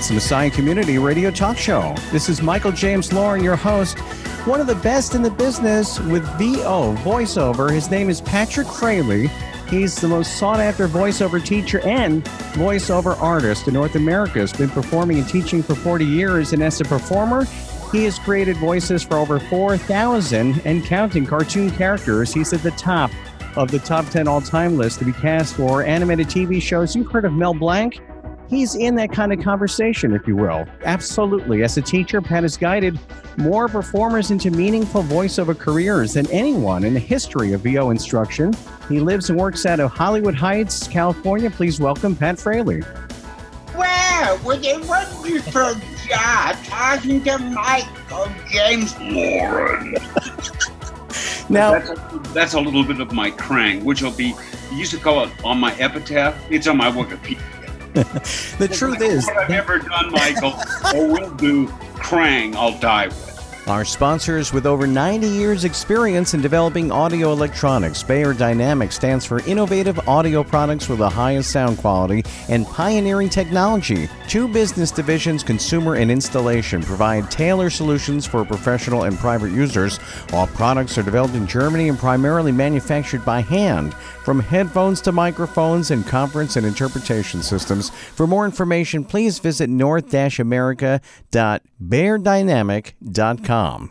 It's the Messiah Community Radio Talk Show. This is Michael James Lauren, your host, one of the best in the business with VO voiceover. His name is Patrick Fraley. He's the most sought after voiceover teacher and voiceover artist in North America. Has been performing and teaching for 40 years, and as a performer, he has created voices for over 4,000 and counting cartoon characters. He's at the top of the top 10 all time list to be cast for animated TV shows. You've heard of Mel Blanc? He's in that kind of conversation, if you will. Absolutely. As a teacher, Pat has guided more performers into meaningful voiceover careers than anyone in the history of VO instruction. He lives and works out of Hollywood Heights, California. Please welcome Pat Fraley. Wow, what a wonderful job talking to Michael James Warren. now, that's a, that's a little bit of my Krang, which will be, you used to call it on my epitaph. It's on my Wikipedia. the truth is, what I've ever done, Michael, or will do, Krang, I'll die with. Our sponsors with over 90 years experience in developing audio electronics, Beyerdynamic stands for innovative audio products with the highest sound quality and pioneering technology. Two business divisions, consumer and installation, provide tailored solutions for professional and private users. All products are developed in Germany and primarily manufactured by hand, from headphones to microphones and conference and interpretation systems. For more information, please visit north-america.beyerdynamic.com.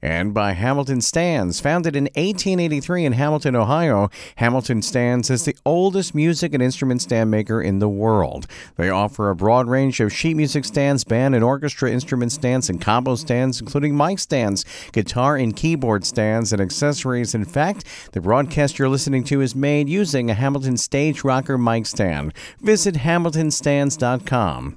and by Hamilton Stands. Founded in 1883 in Hamilton, Ohio, Hamilton Stands is the oldest music and instrument stand maker in the world. They offer a broad range of sheet music stands, band and orchestra instrument stands, and combo stands, including mic stands, guitar and keyboard stands, and accessories. In fact, the broadcast you're listening to is made using a Hamilton Stage Rocker mic stand. Visit hamiltonstands.com.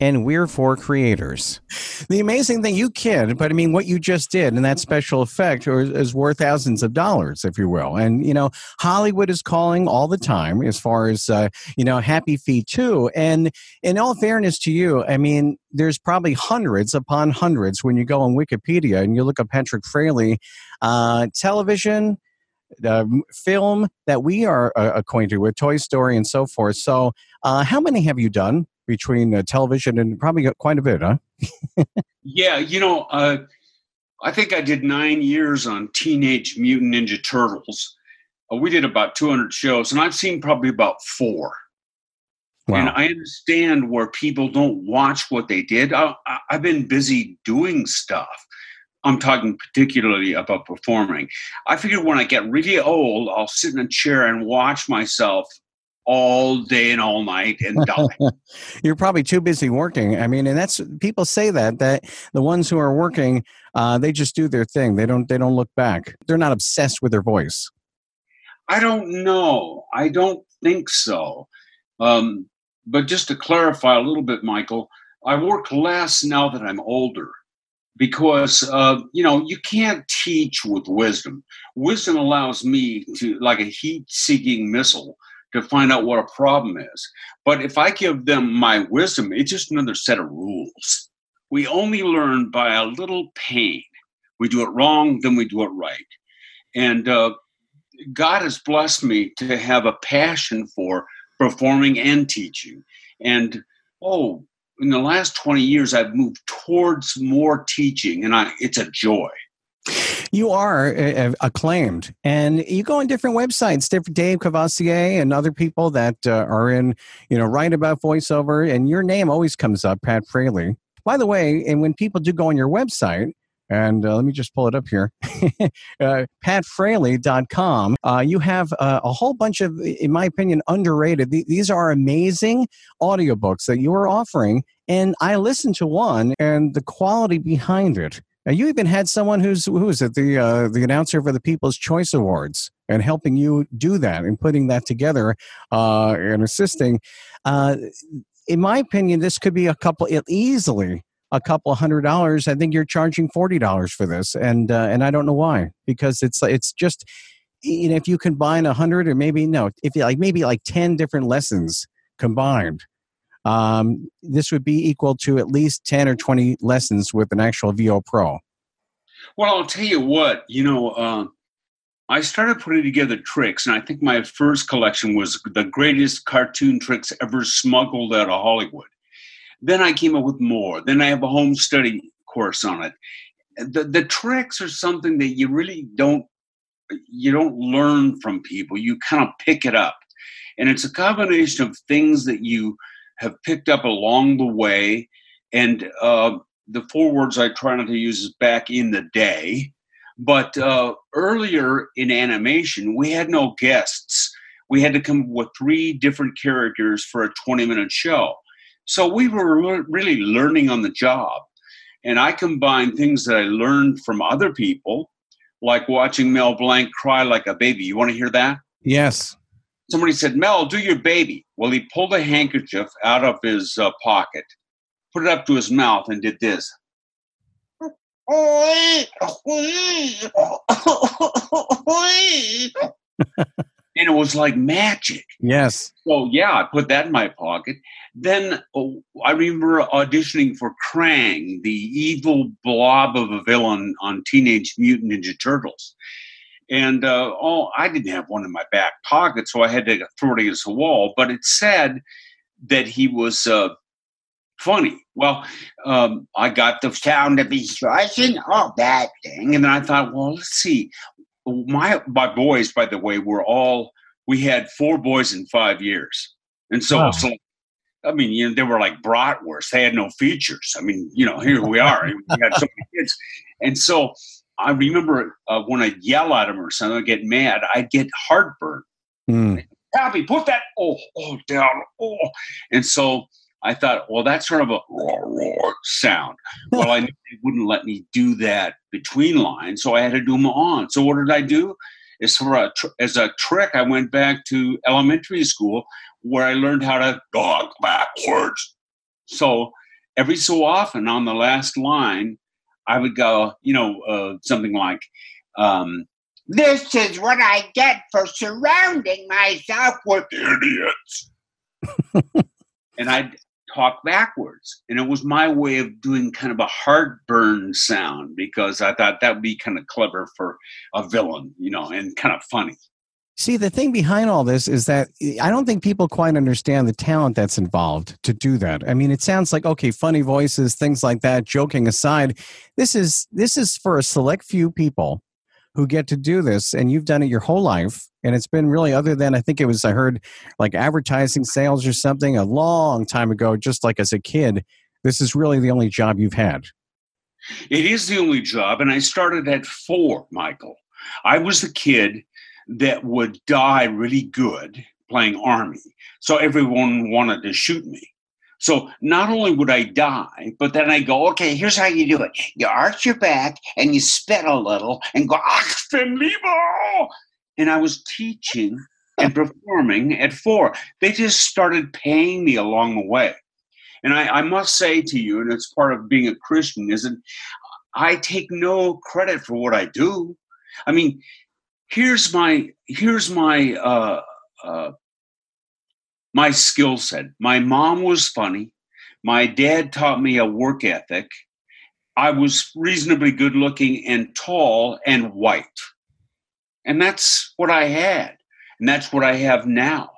and we're for creators. The amazing thing, you can, but I mean, what you just did and that special effect is worth thousands of dollars, if you will. And, you know, Hollywood is calling all the time as far as, uh, you know, Happy Feet too. And in all fairness to you, I mean, there's probably hundreds upon hundreds when you go on Wikipedia and you look up Patrick Fraley, uh, television, uh, film that we are uh, acquainted with, Toy Story and so forth. So, uh, how many have you done? Between uh, television and probably quite a bit, huh? yeah, you know, uh, I think I did nine years on Teenage Mutant Ninja Turtles. Uh, we did about 200 shows, and I've seen probably about four. Wow. And I understand where people don't watch what they did. I, I've been busy doing stuff. I'm talking particularly about performing. I figure when I get really old, I'll sit in a chair and watch myself all day and all night and die. You're probably too busy working. I mean, and that's people say that that the ones who are working, uh, they just do their thing. They don't they don't look back. They're not obsessed with their voice. I don't know. I don't think so. Um, but just to clarify a little bit, Michael, I work less now that I'm older because uh, you know you can't teach with wisdom. Wisdom allows me to, like a heat-seeking missile, to find out what a problem is. But if I give them my wisdom, it's just another set of rules. We only learn by a little pain. We do it wrong, then we do it right. And uh, God has blessed me to have a passion for performing and teaching. And oh, in the last 20 years, I've moved towards more teaching, and I, it's a joy. You are uh, uh, acclaimed, and you go on different websites, different Dave Courvoisier and other people that uh, are in, you know, write about voiceover, and your name always comes up, Pat Fraley. By the way, and when people do go on your website, and uh, let me just pull it up here uh, patfraley.com uh, you have uh, a whole bunch of in my opinion underrated th- these are amazing audiobooks that you are offering and i listened to one and the quality behind it now you even had someone who's who is it the uh, the announcer for the people's choice awards and helping you do that and putting that together uh, and assisting Uh, in my opinion this could be a couple easily a couple hundred dollars. I think you're charging forty dollars for this, and uh, and I don't know why because it's it's just you know if you combine a hundred or maybe no if you like maybe like ten different lessons combined. Um, this would be equal to at least 10 or 20 lessons with an actual VO Pro. Well, I'll tell you what, you know, uh, I started putting together tricks, and I think my first collection was the greatest cartoon tricks ever smuggled out of Hollywood. Then I came up with more. Then I have a home study course on it. The the tricks are something that you really don't you don't learn from people. You kind of pick it up. And it's a combination of things that you have picked up along the way. And uh, the four words I try not to use is back in the day. But uh, earlier in animation, we had no guests. We had to come up with three different characters for a 20 minute show. So we were really learning on the job. And I combined things that I learned from other people, like watching Mel Blanc cry like a baby. You want to hear that? Yes. Somebody said, Mel, do your baby. Well, he pulled a handkerchief out of his uh, pocket, put it up to his mouth, and did this. and it was like magic. Yes. So yeah, I put that in my pocket. Then oh, I remember auditioning for Krang, the evil blob of a villain on Teenage Mutant Ninja Turtles. And uh, oh, I didn't have one in my back pocket, so I had to throw it against the wall. But it said that he was uh, funny. Well, um, I got the sound of his and all that thing, and then I thought, well, let's see my my boys, by the way, were all we had four boys in five years, and so wow. so I mean, you know, they were like bratwurst. They had no features. I mean, you know, here we are. we had so many kids, and so I remember uh, when I yell at him or something, I get mad. I'd get heartburn. Mm. Happy, put that oh oh down oh, and so I thought, well, that's sort of a roar, roar sound. well, I knew they wouldn't let me do that between lines, so I had to do them on. So what did I do? As for a tr- as a trick, I went back to elementary school where I learned how to dog backwards. So every so often on the last line, I would go, you know, uh, something like, um, "This is what I get for surrounding myself with idiots." and I'd talk backwards. And it was my way of doing kind of a heartburn sound because I thought that would be kind of clever for a villain, you know, and kind of funny. See, the thing behind all this is that I don't think people quite understand the talent that's involved to do that. I mean, it sounds like okay, funny voices, things like that, joking aside, this is this is for a select few people who get to do this and you've done it your whole life and it's been really other than i think it was i heard like advertising sales or something a long time ago just like as a kid this is really the only job you've had it is the only job and i started at four michael i was the kid that would die really good playing army so everyone wanted to shoot me so not only would I die, but then I go, okay, here's how you do it. You arch your back and you spit a little and go, Achtung Liebe! And I was teaching and performing at four. They just started paying me along the way. And I, I must say to you, and it's part of being a Christian, is that I take no credit for what I do. I mean, here's my here's my uh, uh, my skill set. My mom was funny. My dad taught me a work ethic. I was reasonably good looking and tall and white. And that's what I had. And that's what I have now.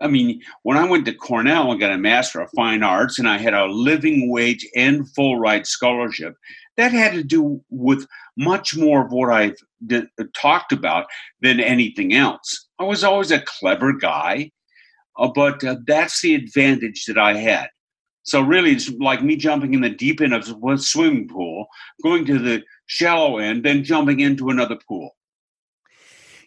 I mean, when I went to Cornell and got a Master of Fine Arts and I had a living wage and full ride scholarship, that had to do with much more of what I've d- talked about than anything else. I was always a clever guy. Uh, but uh, that's the advantage that I had. So really, it's like me jumping in the deep end of a swimming pool, going to the shallow end, then jumping into another pool.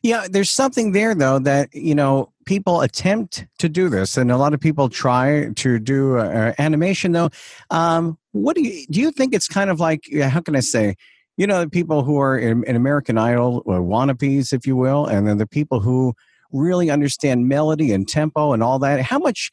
Yeah, there's something there though that you know people attempt to do this, and a lot of people try to do uh, animation. Though, um, what do you do? You think it's kind of like how can I say? You know, the people who are in, in American Idol or wannabes, if you will, and then the people who really understand melody and tempo and all that. How much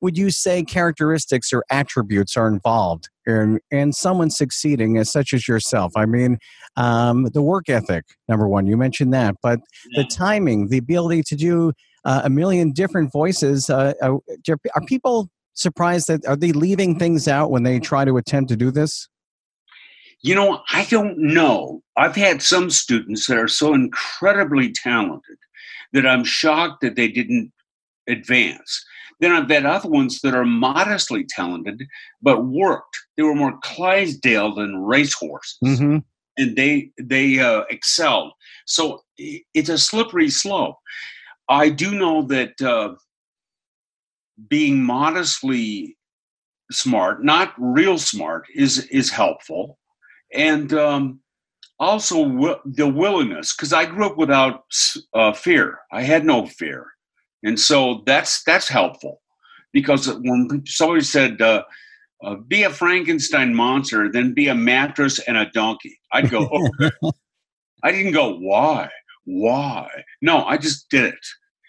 would you say characteristics or attributes are involved in, in someone succeeding as such as yourself? I mean, um, the work ethic, number one, you mentioned that, but yeah. the timing, the ability to do uh, a million different voices. Uh, uh are people surprised that are they leaving things out when they try to attempt to do this? You know, I don't know. I've had some students that are so incredibly talented that I'm shocked that they didn't advance. Then I've had other ones that are modestly talented but worked. They were more Clydesdale than racehorses, mm-hmm. and they they uh, excelled. So it's a slippery slope. I do know that uh, being modestly smart, not real smart, is is helpful, and um, also w- the willingness. Because I grew up without uh, fear. I had no fear and so that's that's helpful. Because when somebody said uh, uh, be a frankenstein monster then be a mattress and a donkey i'd go okay i didn't go why? Why? No i just did it.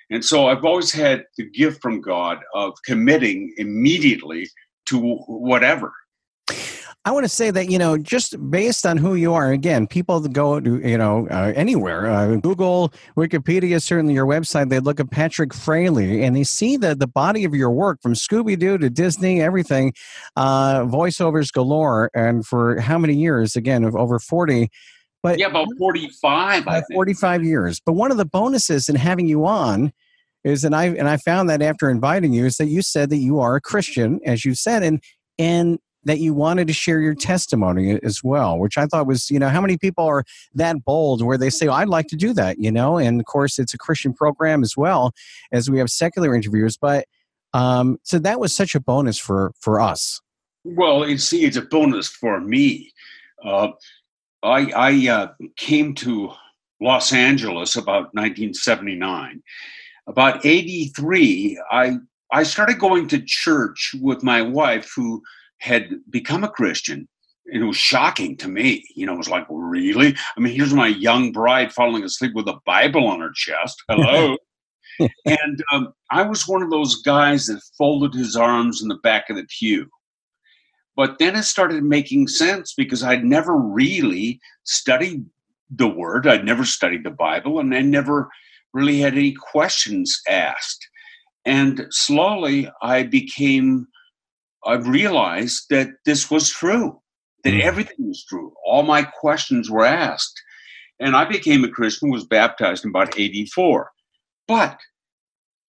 And so i've always had the gift from god of committing immediately to whatever I want to say that you know, just based on who you are, again, people go to you know uh, anywhere, uh, Google, Wikipedia, certainly your website. They look at Patrick Fraley and they see the the body of your work from Scooby Doo to Disney, everything, uh, voiceovers galore, and for how many years? Again, of over forty. But yeah, about forty-five. Forty-five years. But one of the bonuses in having you on is, and I and I found that after inviting you, is that you said that you are a Christian, as you said, and and that you wanted to share your testimony as well, which I thought was, you know, how many people are that bold where they say, oh, I'd like to do that, you know? And of course, it's a Christian program as well as we have secular interviews. But um, so that was such a bonus for for us. Well, you see, it's a bonus for me. Uh, I, I uh, came to Los Angeles about 1979. About 83, I I started going to church with my wife, who had become a Christian. And it was shocking to me. You know, it was like, really? I mean, here's my young bride falling asleep with a Bible on her chest. Hello. and um, I was one of those guys that folded his arms in the back of the pew. But then it started making sense because I'd never really studied the Word, I'd never studied the Bible, and I never really had any questions asked. And slowly I became I realized that this was true, that mm. everything was true. All my questions were asked. And I became a Christian, was baptized in about 84. But,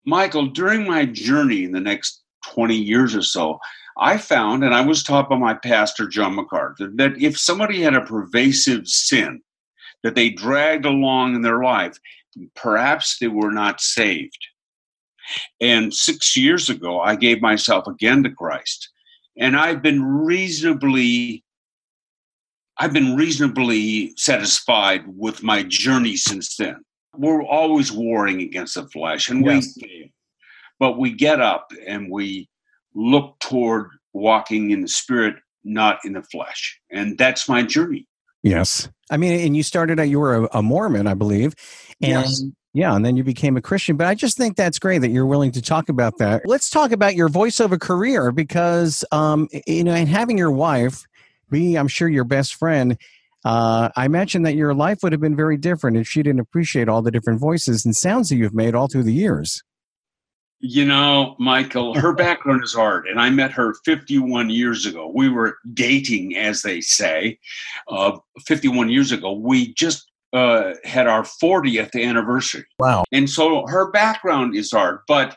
Michael, during my journey in the next 20 years or so, I found, and I was taught by my pastor, John MacArthur, that if somebody had a pervasive sin that they dragged along in their life, perhaps they were not saved. And six years ago, I gave myself again to Christ. And I've been reasonably I've been reasonably satisfied with my journey since then. We're always warring against the flesh and yes. we fail. But we get up and we look toward walking in the spirit, not in the flesh. And that's my journey. Yes. I mean, and you started out, you were a, a Mormon, I believe. And yes. Yeah, and then you became a Christian. But I just think that's great that you're willing to talk about that. Let's talk about your voiceover career because, um, you know, and having your wife be, I'm sure, your best friend. Uh, I imagine that your life would have been very different if she didn't appreciate all the different voices and sounds that you've made all through the years. You know, Michael, her background is art, and I met her 51 years ago. We were dating, as they say, uh, 51 years ago. We just uh, had our 40th anniversary. Wow. And so her background is art, but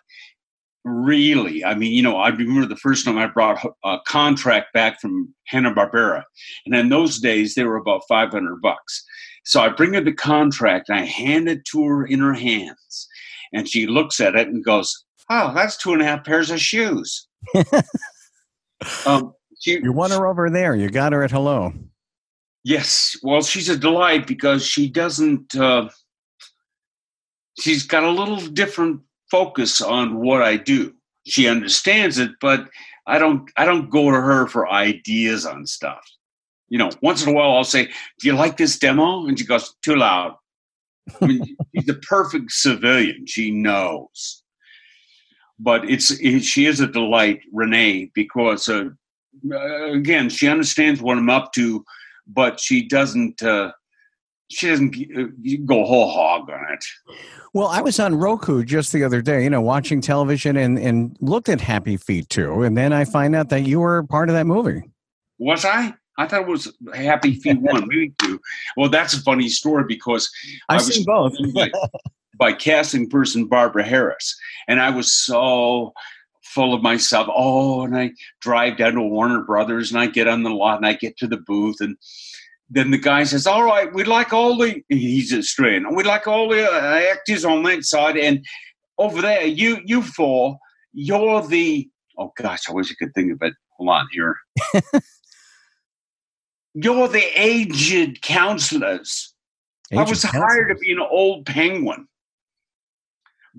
really, I mean, you know, I remember the first time I brought a contract back from Hanna-Barbera. And in those days, they were about 500 bucks. So I bring her the contract and I hand it to her in her hands. And she looks at it and goes, Oh, that's two and a half pairs of shoes. Um, she, you want her over there. You got her at hello. Yes. Well, she's a delight because she doesn't. Uh, she's got a little different focus on what I do. She understands it, but I don't. I don't go to her for ideas on stuff. You know, once in a while I'll say, "Do you like this demo?" And she goes, "Too loud." I mean, she's the perfect civilian. She knows. But it's it, she is a delight, Renee, because uh, again she understands what I'm up to, but she doesn't. Uh, she doesn't uh, go whole hog on it. Well, I was on Roku just the other day, you know, watching television and and looked at Happy Feet too, and then I find out that you were part of that movie. Was I? I thought it was Happy Feet one, maybe two. Well, that's a funny story because I've I was seen both by, by casting person Barbara Harris, and I was so full of myself. Oh, and I drive down to Warner Brothers, and I get on the lot, and I get to the booth, and then the guy says, "All right, we'd like all the." He's Australian. We'd like all the uh, actors on that side, and over there, you you four, you're the. Oh gosh, I wish I could think of it. Hold on here. you're the aged counselors. Aged I was counselors. hired to be an old penguin,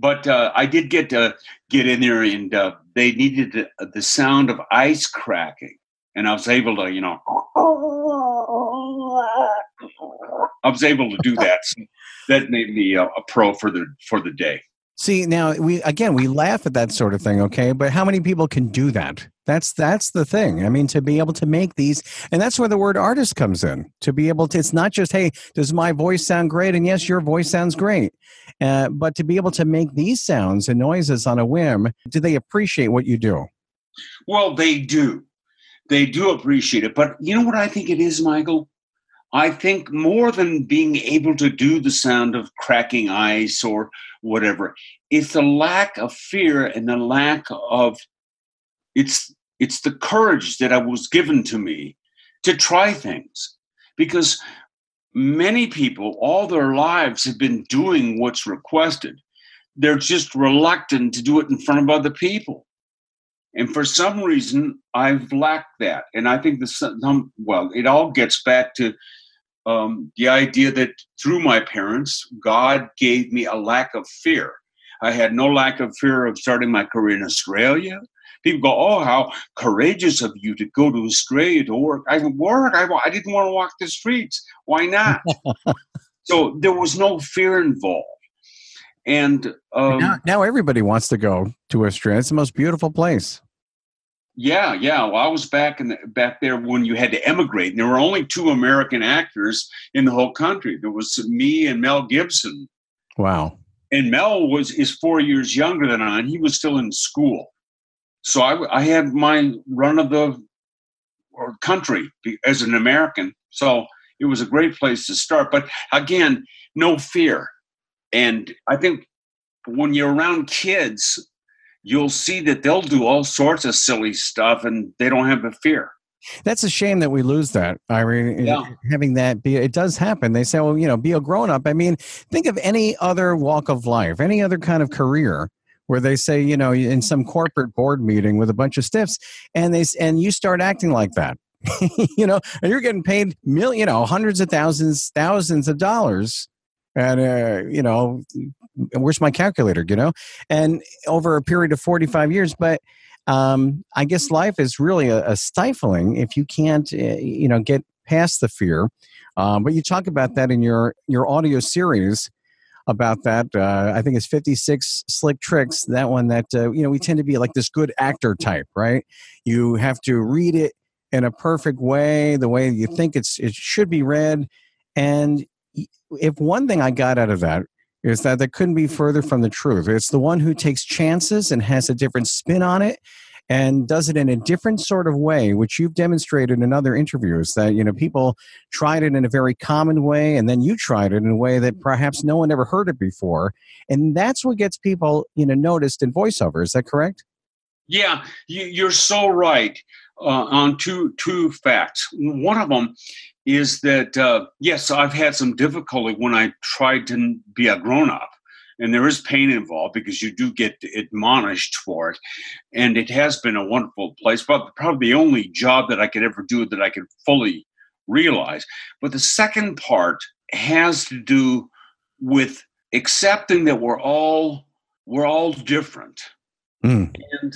but uh, I did get to get in there, and uh, they needed the, the sound of ice cracking, and I was able to, you know, I was able to do that. So that made me a, a pro for the for the day. See, now we again we laugh at that sort of thing, okay? But how many people can do that? That's that's the thing. I mean, to be able to make these, and that's where the word artist comes in. To be able to, it's not just hey, does my voice sound great? And yes, your voice sounds great, uh, but to be able to make these sounds and noises on a whim, do they appreciate what you do? Well, they do. They do appreciate it. But you know what I think it is, Michael? I think more than being able to do the sound of cracking ice or whatever, it's the lack of fear and the lack of it's it's the courage that I was given to me to try things. Because many people all their lives have been doing what's requested. They're just reluctant to do it in front of other people. And for some reason, I've lacked that. And I think the some, well, it all gets back to um, the idea that through my parents, God gave me a lack of fear. I had no lack of fear of starting my career in Australia. People go, "Oh, how courageous of you to go to Australia to work." I work. I, I didn't want to walk the streets. Why not? so there was no fear involved. And um, now, now everybody wants to go to Australia. It's the most beautiful place. Yeah, yeah. Well, I was back in the, back there when you had to emigrate, and there were only two American actors in the whole country. There was me and Mel Gibson. Wow. And Mel was is four years younger than I, and he was still in school. So I, I had my run of the country as an American. So it was a great place to start. But again, no fear. And I think when you're around kids, you'll see that they'll do all sorts of silly stuff and they don't have the fear. That's a shame that we lose that. Irene, yeah. having that be, it does happen. They say, well, you know, be a grown up. I mean, think of any other walk of life, any other kind of career where they say, you know, in some corporate board meeting with a bunch of stiffs and they, and you start acting like that, you know, and you're getting paid million, you know, hundreds of thousands, thousands of dollars and uh, you know where's my calculator you know? And over a period of 45 years but um, i guess life is really a, a stifling if you can't uh, you know get past the fear. Um, but you talk about that in your your audio series about that uh, i think it's 56 slick tricks that one that uh, you know we tend to be like this good actor type right? You have to read it in a perfect way the way you think it's it should be read and if one thing I got out of that is that that couldn't be further from the truth. It's the one who takes chances and has a different spin on it and does it in a different sort of way which you've demonstrated in other interviews that you know people tried it in a very common way and then you tried it in a way that perhaps no one ever heard it before. And that's what gets people you know noticed in voiceover. Is that correct? Yeah you're so right uh, on two two facts. One of them is that uh, yes, I've had some difficulty when I tried to be a grown up and there is pain involved because you do get admonished for it. And it has been a wonderful place, but probably the only job that I could ever do that I could fully realize. But the second part has to do with accepting that we're all we're all different. Mm. And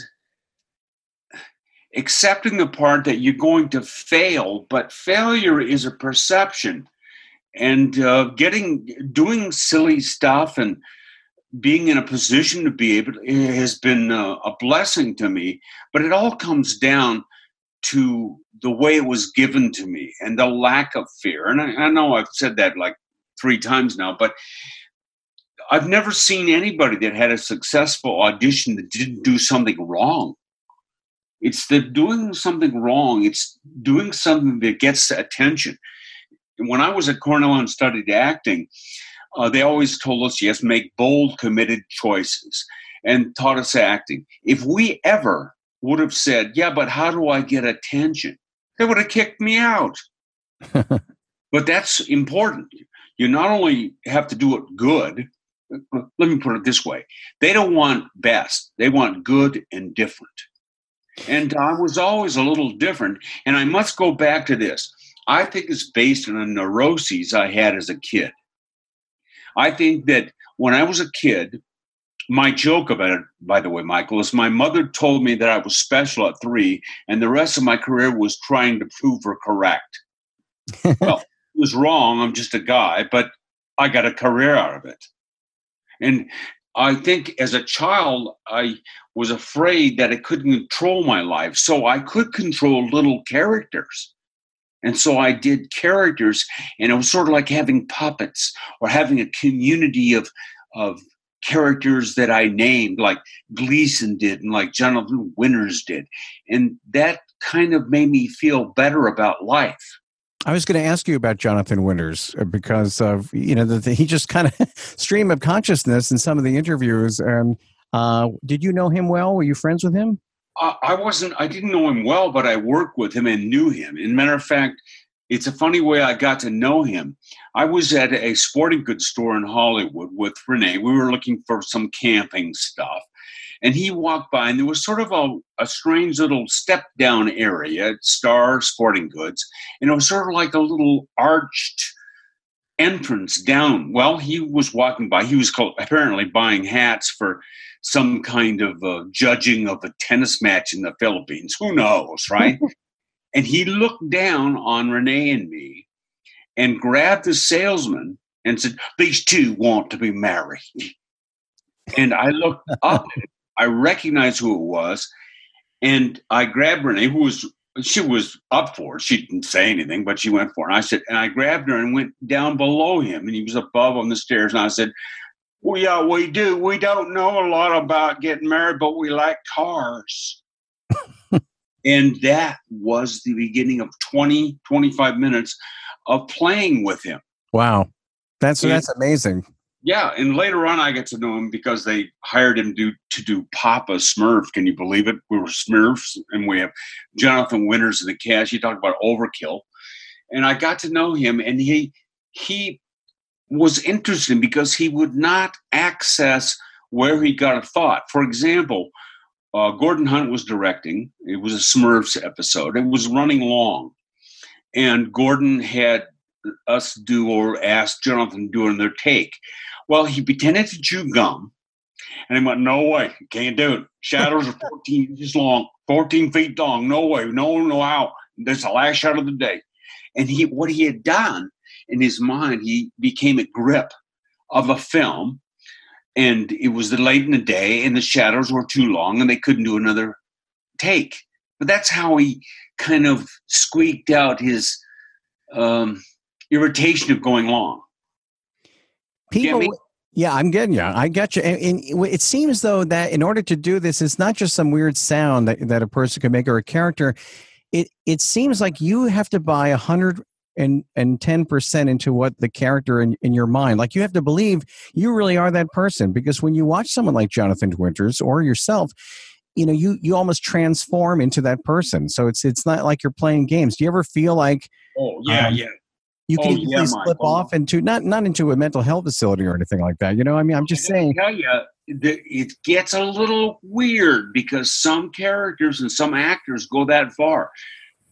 accepting the part that you're going to fail, but failure is a perception. And uh, getting doing silly stuff and being in a position to be able to, has been uh, a blessing to me. But it all comes down to the way it was given to me and the lack of fear. And I, I know I've said that like three times now, but I've never seen anybody that had a successful audition that didn't do something wrong. It's the doing something wrong. It's doing something that gets attention. When I was at Cornell and studied acting, uh, they always told us, yes, make bold, committed choices and taught us acting. If we ever would have said, yeah, but how do I get attention? They would have kicked me out. but that's important. You not only have to do it good, let me put it this way they don't want best, they want good and different. And I was always a little different. And I must go back to this. I think it's based on a neuroses I had as a kid. I think that when I was a kid, my joke about it, by the way, Michael, is my mother told me that I was special at three, and the rest of my career was trying to prove her correct. well, it was wrong. I'm just a guy, but I got a career out of it. And I think as a child, I was afraid that I couldn't control my life. So I could control little characters. And so I did characters, and it was sort of like having puppets or having a community of, of characters that I named, like Gleason did and like Jonathan Winters did. And that kind of made me feel better about life. I was going to ask you about Jonathan Winters uh, because of you know the, he just kind of stream of consciousness in some of the interviews. And uh, did you know him well? Were you friends with him? Uh, I wasn't. I didn't know him well, but I worked with him and knew him. In matter of fact, it's a funny way I got to know him. I was at a sporting goods store in Hollywood with Renee. We were looking for some camping stuff. And he walked by, and there was sort of a, a strange little step down area Star Sporting Goods. And it was sort of like a little arched entrance down. Well, he was walking by. He was called, apparently buying hats for some kind of uh, judging of a tennis match in the Philippines. Who knows, right? and he looked down on Renee and me and grabbed the salesman and said, These two want to be married. And I looked up I recognized who it was, and I grabbed Renee, who was she was up for it. She didn't say anything, but she went for it. And I said, and I grabbed her and went down below him, and he was above on the stairs. And I said, "Well, yeah, we do. We don't know a lot about getting married, but we like cars." and that was the beginning of 20, 25 minutes of playing with him. Wow, that's and, that's amazing. Yeah, and later on, I get to know him because they hired him to to do Papa Smurf. Can you believe it? We were Smurfs, and we have Jonathan Winters in the cast. You talk about overkill, and I got to know him, and he he was interesting because he would not access where he got a thought. For example, uh, Gordon Hunt was directing. It was a Smurfs episode. It was running long, and Gordon had us do or ask Jonathan doing their take. Well, he pretended to chew gum, and he went, "No way, can't do it. Shadows are 14 inches long, 14 feet long. No way, no, no how. That's the last shot of the day." And he, what he had done in his mind, he became a grip of a film, and it was the late in the day, and the shadows were too long, and they couldn't do another take. But that's how he kind of squeaked out his um, irritation of going long. People, yeah, I'm getting you. I get you. And, and, it seems though that in order to do this, it's not just some weird sound that, that a person can make or a character. It it seems like you have to buy a hundred and and ten percent into what the character in, in your mind. Like you have to believe you really are that person because when you watch someone like Jonathan Winters or yourself, you know you you almost transform into that person. So it's it's not like you're playing games. Do you ever feel like? Oh yeah, um, yeah you can Oh, easily yeah, slip off into not not into a mental health facility or anything like that. You know, I mean, I'm just I saying. tell you, it gets a little weird because some characters and some actors go that far.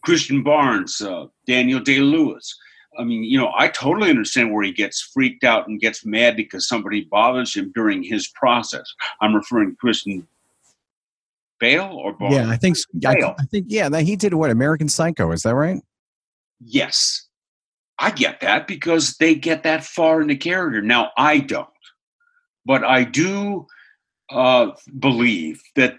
Christian Barnes, uh, Daniel Day Lewis. I mean, you know, I totally understand where he gets freaked out and gets mad because somebody bothers him during his process. I'm referring to Christian Bale or Barnes. Yeah, I think Bale. I think yeah, that he did what American Psycho. Is that right? Yes, I get that because they get that far in the character. Now I don't, but I do uh, believe that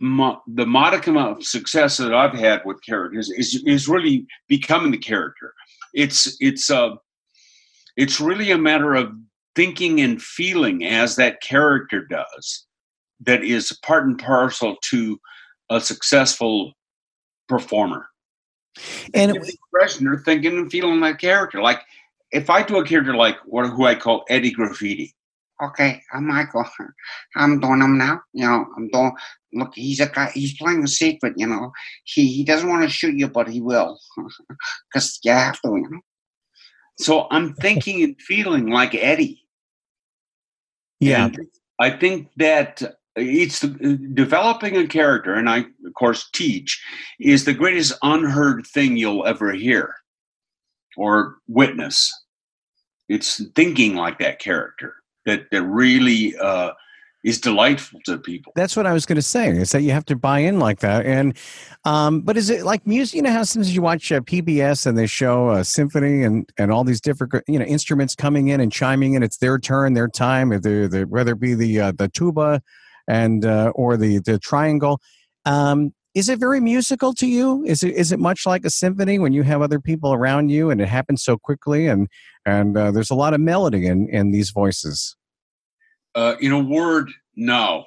the modicum of success that I've had with characters is is really becoming the character. It's it's uh, it's really a matter of thinking and feeling as that character does. That is part and parcel to a successful performer And give the impression they're thinking and feeling that character. Like if I do a character like what who I call Eddie Graffiti, Okay, I'm Michael. I'm doing him now. You know, I'm doing. Look, he's a guy. He's playing a secret. You know, he he doesn't want to shoot you, but he will, because you have to. You know. so I'm thinking and feeling like Eddie. yeah, And I think that it's the, developing a character, and I of course teach, is the greatest unheard thing you'll ever hear or witness. It's thinking like that character that that really uh, is delightful to people. That's what I was going to say. Is that you have to buy in like that, and um, but is it like music? You know how sometimes you watch uh, PBS and they show a symphony and and all these different you know instruments coming in and chiming in. It's their turn, their time. If whether it be the uh, the tuba and uh, or the the triangle. Um, is it very musical to you? Is it is it much like a symphony when you have other people around you and it happens so quickly and and uh, there's a lot of melody in in these voices? uh, in a word, no.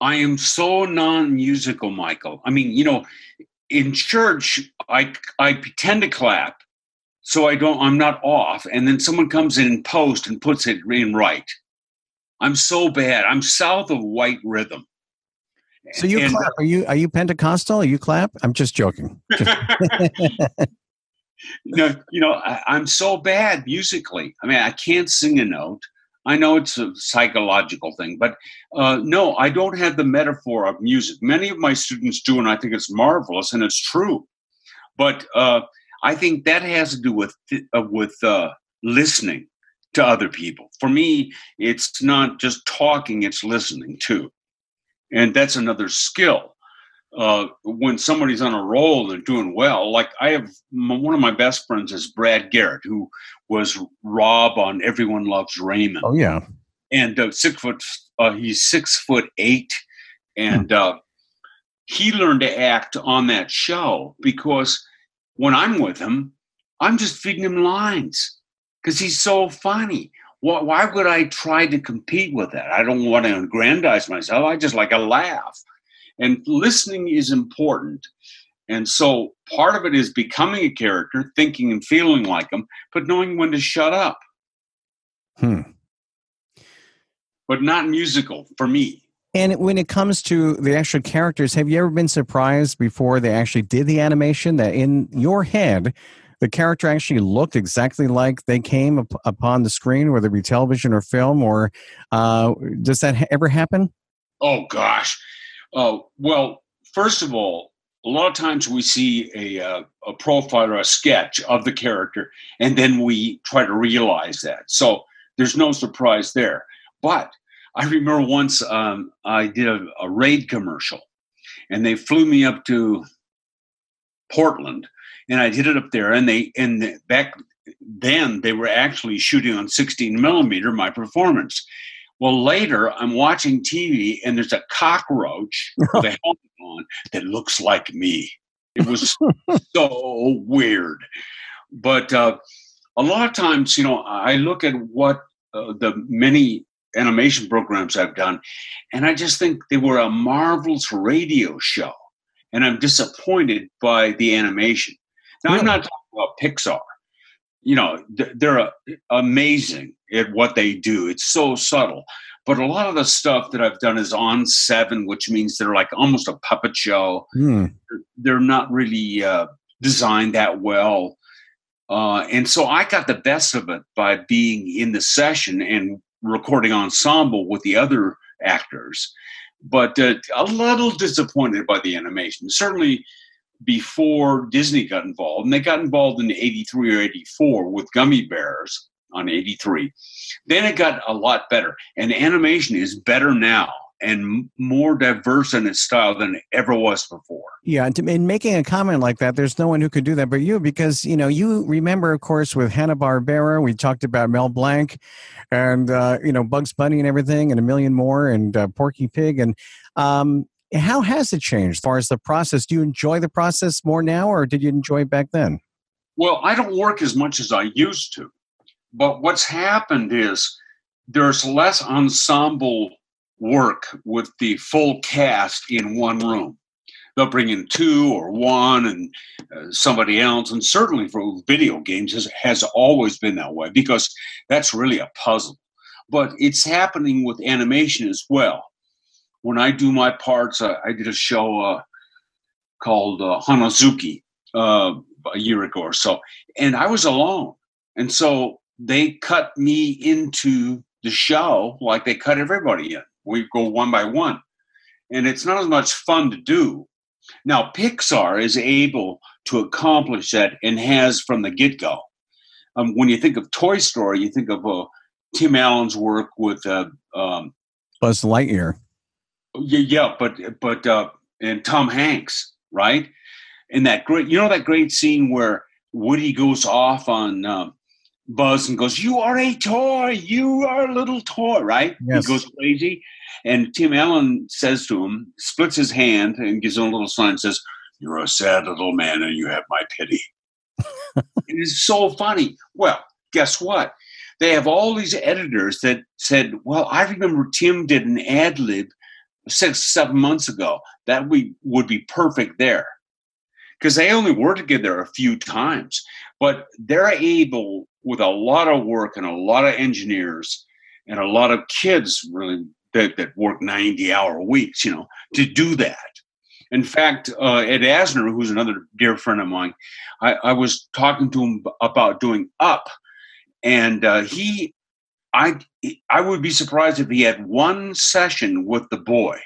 I am so non-musical, Michael. I mean, you know, in church, I I pretend to clap, so I don't. I'm not off, and then someone comes in post and puts it in right. I'm so bad. I'm south of white rhythm. So you And- clap? Are you are you Pentecostal? Are you clap? I'm just joking. no, you know, I, I'm so bad musically. I mean, I can't sing a note. I know it's a psychological thing, but uh, no, I don't have the metaphor of music. Many of my students do, and I think it's marvelous and it's true. But uh, I think that has to do with uh, with uh, listening to other people. For me, it's not just talking; it's listening too, and that's another skill uh, when somebody's on a roll and doing well, like I have one of my best friends is Brad Garrett, who was Rob on Everyone Loves Raymond, oh yeah. and uh, six foot. Uh, he's six foot eight, and uh, he learned to act on that show because when I'm with him, I'm just feeding him lines because he's so funny. Why, why would I try to compete with that? I don't want to aggrandize myself. I just like a laugh. And listening is important. And so part of it is becoming a character, thinking and feeling like them, but knowing when to shut up. Hmm. But not musical for me. And when it comes to the actual characters, have you ever been surprised before they actually did the animation that in your head, the character actually looked exactly like they came up, upon the screen, whether it be television or film, or uh, does that ha- ever happen? Oh gosh. Uh, well, first of all, a lot of times we see a, uh, a profile or a sketch of the character, and then we try to realize that. So there's no surprise there. But I remember once um, I did a, a raid commercial, and they flew me up to Portland, and I did it up there. And they and the- back then they were actually shooting on 16 millimeter my performance. Well, later I'm watching TV and there's a cockroach with a helmet on that looks like me. It was so weird. But uh, a lot of times, you know, I look at what uh, the many animation programs I've done, and I just think they were a marvelous radio show. And I'm disappointed by the animation. Now, I'm not talking about Pixar. You know, they're amazing at what they do. It's so subtle. But a lot of the stuff that I've done is on seven, which means they're like almost a puppet show Hmm. they're not really uh, designed that well. Uh, and so I got the best of it by being in the session and recording ensemble with the other actors. But uh, a little disappointed by the animation. Certainly before Disney got involved, and they got involved in 83 or 84 with Gummi Bears on 83. Then it got a lot better, and animation is better now and more diverse in its style than it ever was before. Yeah, and in making a comment like that, there's no one who could do that but you, because you know you remember, of course, with Hanna Barbera, we talked about Mel Blanc, and uh, you know Bugs Bunny and everything, and a million more, and uh, Porky Pig, and um, how has it changed as far as the process? Do you enjoy the process more now, or did you enjoy it back then? Well, I don't work as much as I used to, but what's happened is there's less ensemble work with the full cast in one room. They'll bring in two or one and uh, somebody else. And certainly for video games has, has always been that way because that's really a puzzle. But it's happening with animation as well. When I do my parts, uh, I did a show uh, called uh, Hanazuki uh, a year ago or so, and I was alone. And so they cut me into the show like they cut everybody in we go one by one. And it's not as much fun to do. Now, Pixar is able to accomplish that and has from the get go. Um, when you think of Toy Story, you think of uh, Tim Allen's work with uh, um, Buzz Lightyear. Yeah, yeah, but but uh, and Tom Hanks, right? And that great, you know, that great scene where Woody goes off on um, Buzz and goes, "You are a toy. You are a little toy." Right? Yes. He goes crazy, and Tim Allen says to him, splits his hand and gives him a little sign, and says, "You're a sad little man, and you have my pity." it is so funny. Well, guess what? They have all these editors that said, "Well, I remember Tim did an ad lib six, seven months ago. That we would be perfect there." Because they only worked together a few times, but they're able with a lot of work and a lot of engineers and a lot of kids really that, that work 90 hour weeks, you know, to do that. In fact, uh, Ed Asner, who's another dear friend of mine, I, I was talking to him about doing Up, and uh, he, I, I would be surprised if he had one session with the boy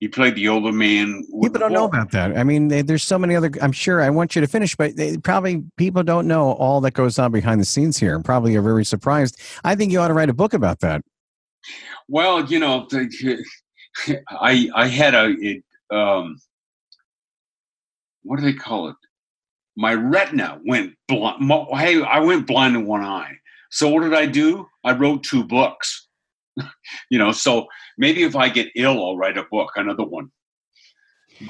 he played the older man. People don't know about that. I mean, they, there's so many other. I'm sure. I want you to finish, but they, probably people don't know all that goes on behind the scenes here, and probably are very surprised. I think you ought to write a book about that. Well, you know, the, I I had a it, um, what do they call it? My retina went blind. Hey, I went blind in one eye. So what did I do? I wrote two books. you know, so maybe if I get ill, I'll write a book, another one.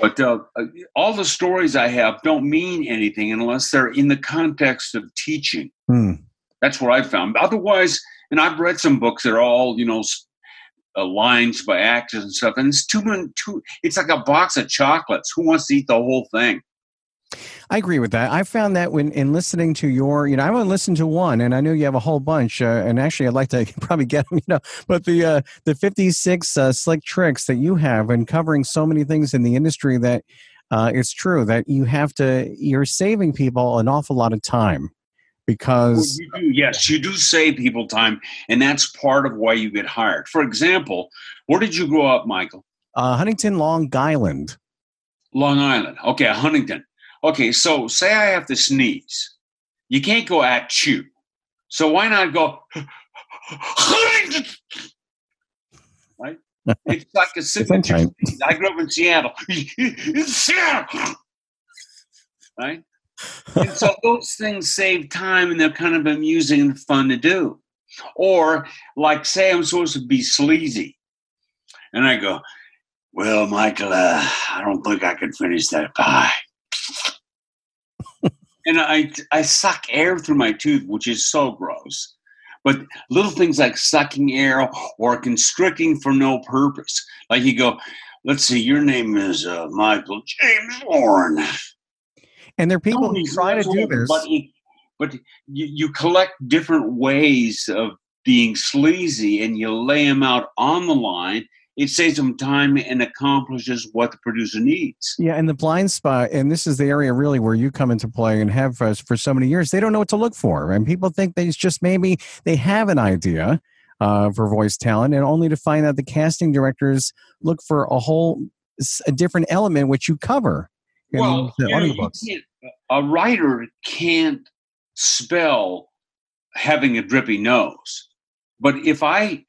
But uh, uh, all the stories I have don't mean anything unless they're in the context of teaching. Hmm. That's what I found. Otherwise, and I've read some books that are all, you know, uh, lines by actors and stuff, and it's too many. Too, it's like a box of chocolates. Who wants to eat the whole thing? I agree with that. I found that when in listening to your, you know, I only listened to listen to one, and I know you have a whole bunch. Uh, and actually, I'd like to probably get them, you know. But the uh, the fifty six uh, slick tricks that you have and covering so many things in the industry that uh, it's true that you have to. You're saving people an awful lot of time because well, you do, yes, you do save people time, and that's part of why you get hired. For example, where did you grow up, Michael? Uh, Huntington, Long Island. Long Island. Okay, Huntington. Okay, so say I have to sneeze. You can't go at you. So why not go right? It's like a signature. I grew up in Seattle. Seattle. right? and so those things save time and they're kind of amusing and fun to do. Or like say I'm supposed to be sleazy. And I go, Well, Michael, uh, I don't think I can finish that pie and I I suck air through my tooth, which is so gross. But little things like sucking air or constricting for no purpose, like you go, let's see, your name is uh, Michael James Warren, and there are people who try to do this, but, but you, you collect different ways of being sleazy, and you lay them out on the line, it saves them time and accomplishes what the producer needs. Yeah, and the blind spot, and this is the area really where you come into play and have for, for so many years. They don't know what to look for, and people think they just maybe they have an idea uh, for voice talent, and only to find out the casting directors look for a whole a different element which you cover. well, you a writer can't spell having a drippy nose, but if I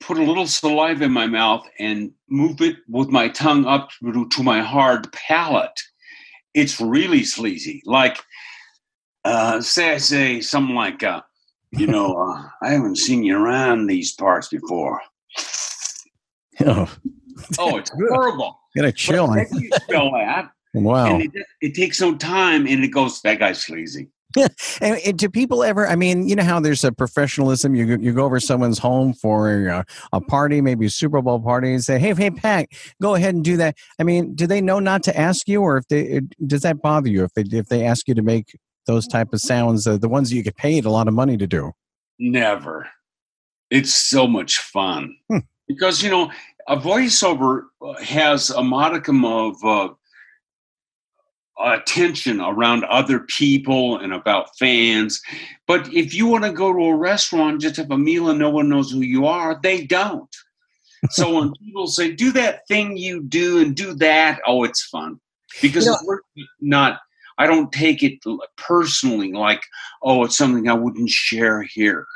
put a little saliva in my mouth and move it with my tongue up to, to my hard palate, it's really sleazy. Like, uh, say I say something like, uh, you know, uh, I haven't seen you around these parts before. Oh, oh it's horrible. Get a chill. But you spell that. Wow. And it, it takes no time and it goes, that guy's sleazy. and, and, do people ever? I mean, you know how there's a professionalism. You you go over someone's home for a, a party, maybe a Super Bowl party, and say, "Hey, hey, Pat, go ahead and do that." I mean, do they know not to ask you, or if they does that bother you if they if they ask you to make those type of sounds, uh, the ones that you get paid a lot of money to do? Never. It's so much fun hmm. because you know a voiceover has a modicum of. Uh, attention around other people and about fans. But if you want to go to a restaurant, just have a meal and no one knows who you are, they don't. so when people say, do that thing you do and do that, oh, it's fun. Because you know, we're not, I don't take it personally like, oh, it's something I wouldn't share here.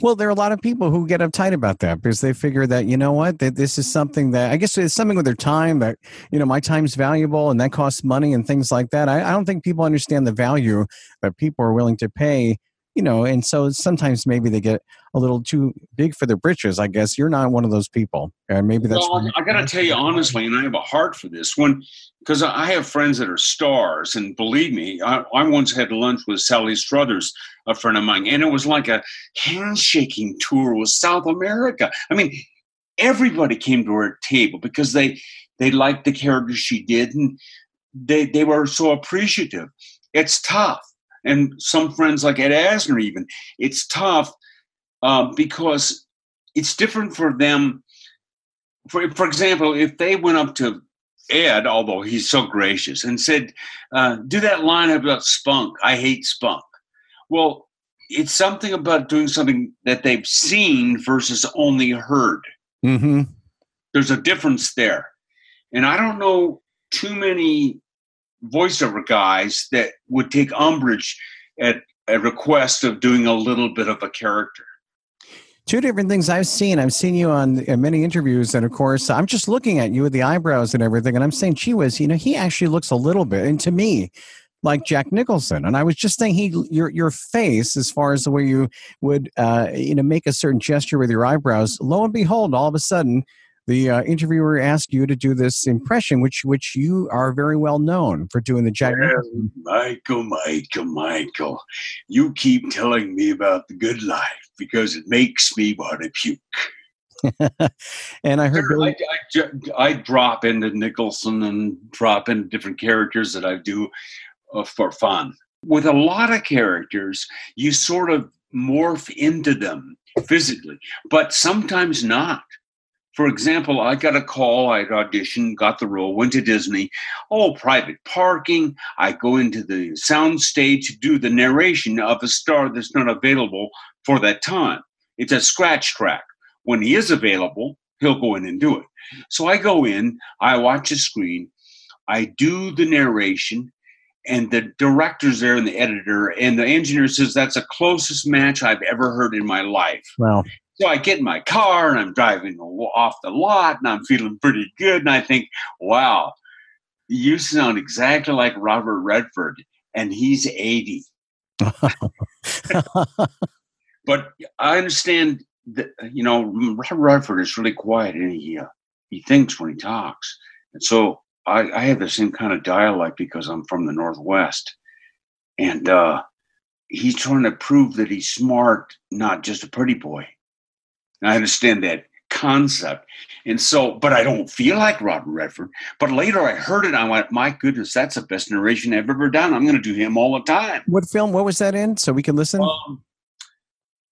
Well, there are a lot of people who get uptight about that because they figure that you know what that this is something that I guess it's something with their time that you know my time's valuable and that costs money and things like that. I, I don't think people understand the value that people are willing to pay you know, and so sometimes maybe they get a little too big for their britches. I guess you're not one of those people, and maybe that's. Well, I got to tell you honestly, and I have a heart for this one because I have friends that are stars, and believe me, I, I, once had lunch with Sally Struthers, a friend of mine, and it was like a handshaking tour with South America. I mean, everybody came to her table because they they liked the character she did, and they they were so appreciative. It's tough and some friends like Ed Asner even. It's tough uh, because it's different for them. For for example, if they went up to Ed, although he's so gracious, and said, uh, "Do that line about spunk. I hate spunk." Well, it's something about doing something that they've seen versus only heard. Mm-hmm. There's a difference there, and I don't know too many voiceover guys that would take umbrage at a request of doing a little bit of a character two different things I've seen. I've seen you on many interviews, and of course, I'm just looking at you with the eyebrows and everything, and I'm saying, "Gee whiz, you know, he actually looks a little bit, and to me, like Jack Nicholson." And I was just saying, he your your face, as far as the way you would, uh, you know, make a certain gesture with your eyebrows. Lo and behold, all of a sudden, the uh, interviewer asked you to do this impression, which which you are very well known for doing the Jack. Well, Michael, Michael, Michael, you keep telling me about the good life because it makes me want to puke. and I heard Billy- I, I, I, drop into Nicholson and drop into different characters that I do uh, for fun. With a lot of characters, you sort of morph into them physically, but sometimes not. For example, I got a call, I auditioned, got the role, went to Disney. Oh, private parking. I go into the sound stage to do the narration of a star that's not available for that time. It's a scratch track. When he is available, he'll go in and do it. So I go in, I watch the screen, I do the narration, and the director's there and the editor, and the engineer says that's the closest match I've ever heard in my life. Wow. So I get in my car and I'm driving off the lot and I'm feeling pretty good. And I think, wow, you sound exactly like Robert Redford and he's 80. but I understand that, you know, Robert Redford is really quiet and he, uh, he thinks when he talks. And so I, I have the same kind of dialect because I'm from the Northwest. And uh, he's trying to prove that he's smart, not just a pretty boy. I understand that concept. And so, but I don't feel like Robert Redford. But later I heard it. I went, my goodness, that's the best narration I've ever done. I'm going to do him all the time. What film? What was that in? So we can listen. Um,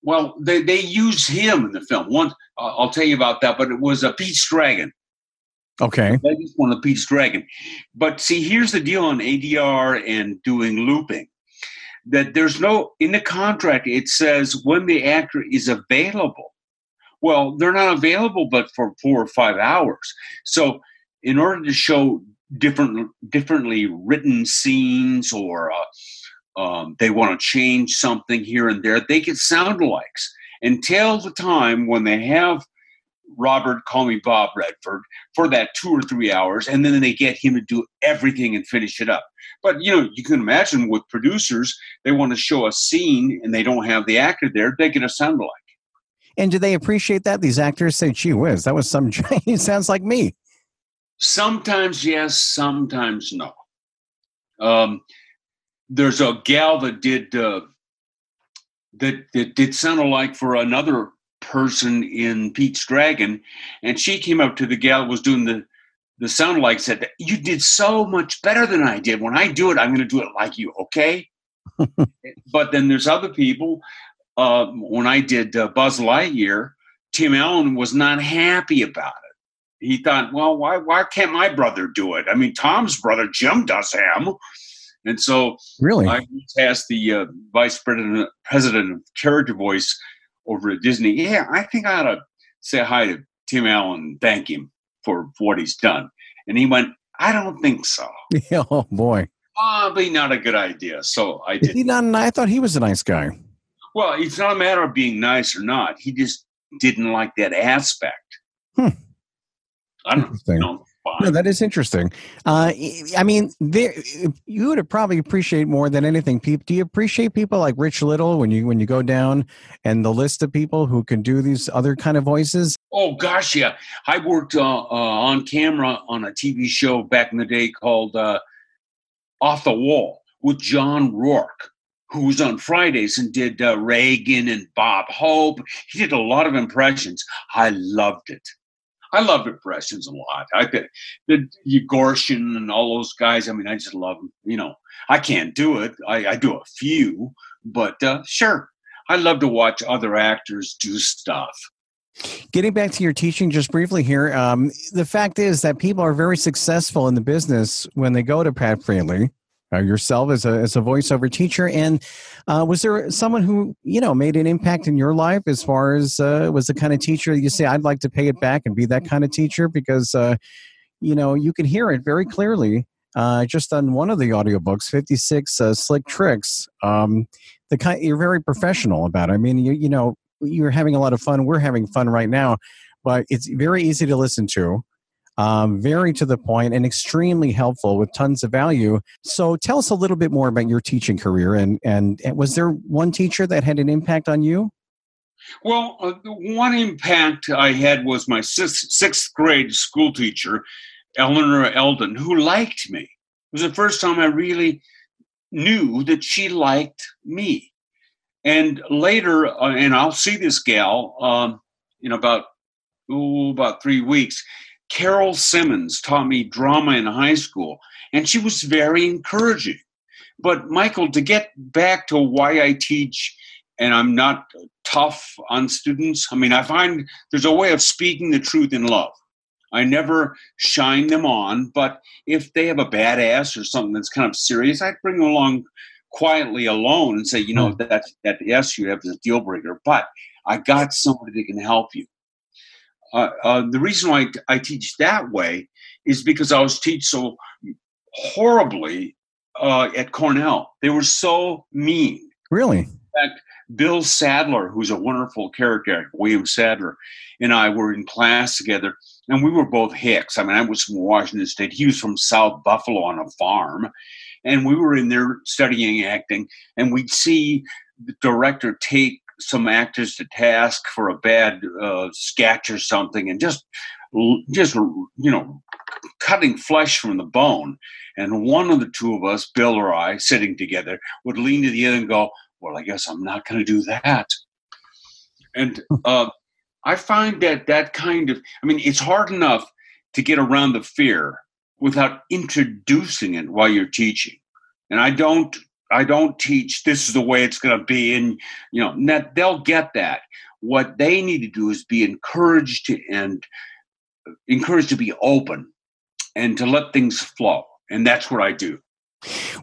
well, they they use him in the film. One, uh, I'll tell you about that. But it was a Pete's Dragon. Okay. One of the Pete's Dragon. But see, here's the deal on ADR and doing looping. That there's no in the contract. It says when the actor is available. Well, they're not available but for four or five hours. So, in order to show different, differently written scenes, or uh, um, they want to change something here and there, they get sound alikes until the time when they have Robert, call me Bob Redford, for that two or three hours, and then they get him to do everything and finish it up. But you know, you can imagine with producers, they want to show a scene and they don't have the actor there, they get a sound alike. And do they appreciate that? These actors say, gee whiz, that was some he sounds like me. Sometimes yes, sometimes no. Um, there's a gal that did uh, that that did sound alike for another person in Pete's Dragon, and she came up to the gal was doing the the sound alike said, "You did so much better than I did. When I do it, I'm going to do it like you, okay?" but then there's other people uh, when I did uh, Buzz Lightyear, Tim Allen was not happy about it. He thought, well, why why can't my brother do it? I mean, Tom's brother Jim does him, and so really, I asked the uh, vice president president of character voice over at Disney. Yeah, I think I ought to say hi to Tim Allen and thank him for, what he's done. And he went, I don't think so. oh boy, probably not a good idea. So I did. he not? I thought he was a nice guy. Well, it's not a matter of being nice or not. He just didn't like that aspect. Hmm. I don't know. No, that is interesting. Uh, I mean, there you would probably appreciate more than anything. People, do you appreciate people like Rich Little when you when you go down and the list of people who can do these other kind of voices? Oh gosh, yeah. I worked uh, uh, on camera on a TV show back in the day called uh, Off the Wall with John Roarke, who was on Fridays and did uh, Reagan and Bob Hope. He did a lot of impressions. I loved it. I loved impressions a lot. I did the Gorshin and all those guys. I mean, I just love them. You know, I can't do it. I, I do a few, but uh, sure, I love to watch other actors do stuff. Getting back to your teaching just briefly here, um, the fact is that people are very successful in the business when they go to Pat Fraley, uh, yourself as a, as a voiceover teacher. And uh, was there someone who, you know, made an impact in your life as far as uh, was the kind of teacher you say, I'd like to pay it back and be that kind of teacher? Because, uh, you know, you can hear it very clearly uh, just on one of the audiobooks, 56 uh, Slick Tricks. Um, the kind, you're very professional about it. I mean, you, you know, you're having a lot of fun. We're having fun right now, but it's very easy to listen to, um, very to the point, and extremely helpful with tons of value. So, tell us a little bit more about your teaching career, and and, and was there one teacher that had an impact on you? Well, uh, the one impact I had was my sixth, sixth grade school teacher, Eleanor Eldon, who liked me. It was the first time I really knew that she liked me. And later, uh, and I'll see this gal um, in about oh, about three weeks. Carol Simmons taught me drama in high school, and she was very encouraging. But Michael, to get back to why I teach, and I'm not tough on students. I mean, I find there's a way of speaking the truth in love. I never shine them on, but if they have a bad ass or something that's kind of serious, I bring them along quietly alone and say, you know, hmm. that that yes, you have is a deal breaker, but I got somebody that can help you. Uh, uh, the reason why I teach that way is because I was teach so horribly uh, at Cornell. They were so mean. Really? In fact, Bill Sadler, who's a wonderful character, William Sadler, and I were in class together, and we were both Hicks. I mean, I was from Washington State. He was from South Buffalo on a farm. And we were in there studying acting, and we'd see the director take some actors to task for a bad uh, sketch or something, and just, just you know, cutting flesh from the bone. And one of the two of us, Bill or I, sitting together, would lean to the other and go, "Well, I guess I'm not going to do that." And uh, I find that that kind of, I mean, it's hard enough to get around the fear without introducing it while you're teaching. And I don't I don't teach this is the way it's going to be, and you know they'll get that. What they need to do is be encouraged to and encouraged to be open and to let things flow, and that's what I do.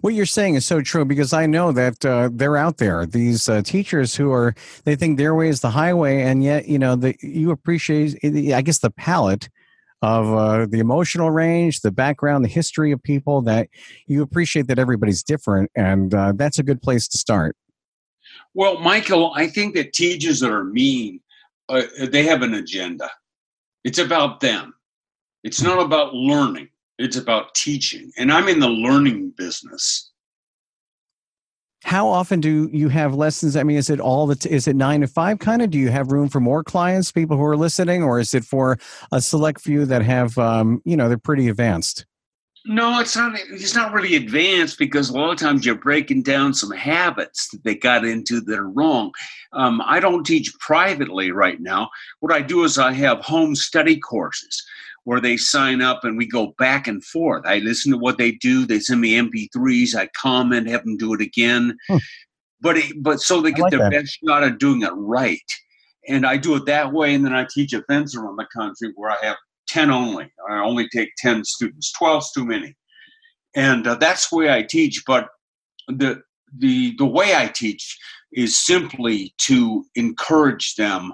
What you're saying is so true because I know that uh, they're out there. These uh, teachers who are they think their way is the highway, and yet you know the, you appreciate. I guess the palette of uh, the emotional range, the background, the history of people that you appreciate that everybody's different, and uh, that's a good place to start. Well, Michael, I think that teachers that are mean, uh, they have an agenda. It's about them. It's not about learning it's about teaching and i'm in the learning business how often do you have lessons? I mean is it all the t- is it nine to five kind of do you have room for more clients people who are listening or is it for a select few that have um, you know they're pretty advanced? No it's not it's not really advanced because a lot of times you're breaking down some habits that they got into that are wrong. Um, i don't teach privately right now. What i do is i have home study courses where they sign up and we go back and forth. I listen to what they do. They send me MP3s. I comment, have them do it again. Hmm. But it, but so they get like their that. best shot at doing it right. And I do it that way. And then I teach events around the country where I have 10 only. I only take 10 students. 12's too many. And uh, that's the way I teach. But the, the, the way I teach is simply to encourage them